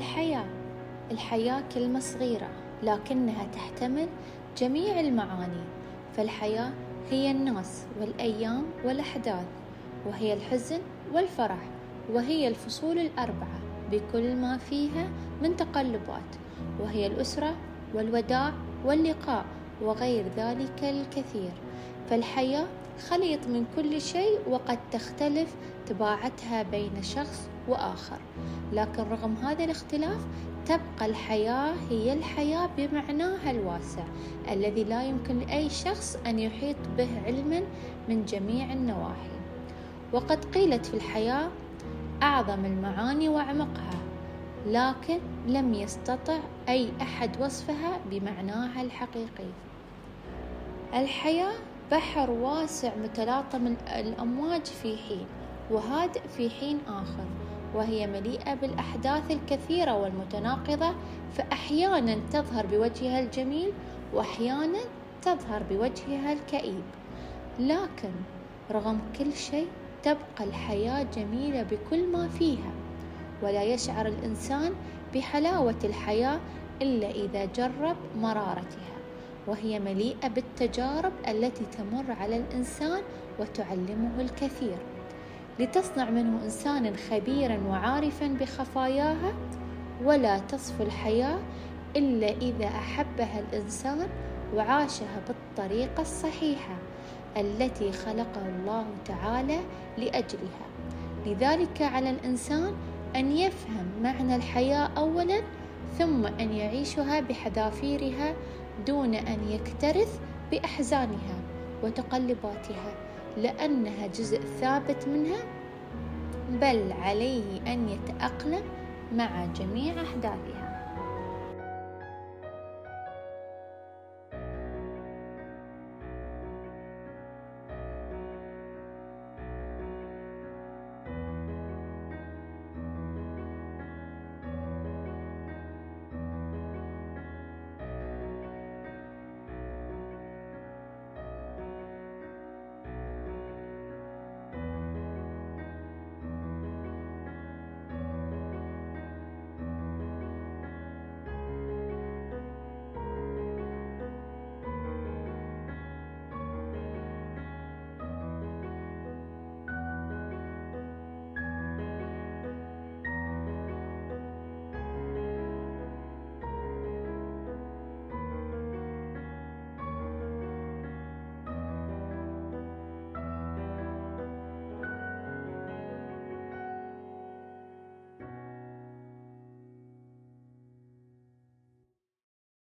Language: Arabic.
الحياة. الحياة كلمة صغيرة لكنها تحتمل جميع المعاني. فالحياة هي الناس والأيام والأحداث وهي الحزن والفرح وهي الفصول الأربعة بكل ما فيها من تقلبات وهي الأسرة والوداع واللقاء. وغير ذلك الكثير. فالحياة خليط من كل شيء وقد تختلف طباعتها بين شخص وآخر. لكن رغم هذا الاختلاف تبقى الحياة هي الحياة بمعناها الواسع الذي لا يمكن لأي شخص أن يحيط به علما من جميع النواحي. وقد قيلت في الحياة أعظم المعاني وأعمقها لكن لم يستطع أي أحد وصفها بمعناها الحقيقي. الحياة بحر واسع متلاطم الأمواج في حين وهادئ في حين آخر وهي مليئة بالأحداث الكثيرة والمتناقضة فأحيانا تظهر بوجهها الجميل وأحيانا تظهر بوجهها الكئيب. لكن رغم كل شيء تبقى الحياة جميلة بكل ما فيها ولا يشعر الإنسان بحلاوة الحياة إلا إذا جرب مرارتها. وهي مليئة بالتجارب التي تمر على الإنسان وتعلمه الكثير. لتصنع منه إنسانا خبيرا وعارفا بخفاياها ولا تصفو الحياة إلا إذا أحبها الإنسان وعاشها بالطريقة الصحيحة التي خلقه الله تعالى لأجلها. لذلك على الإنسان أن يفهم معنى الحياة أولا ثم أن يعيشها بحذافيرها دون أن يكترث بأحزانها وتقلباتها لأنها جزء ثابت منها بل عليه أن يتأقلم مع جميع أحداثها.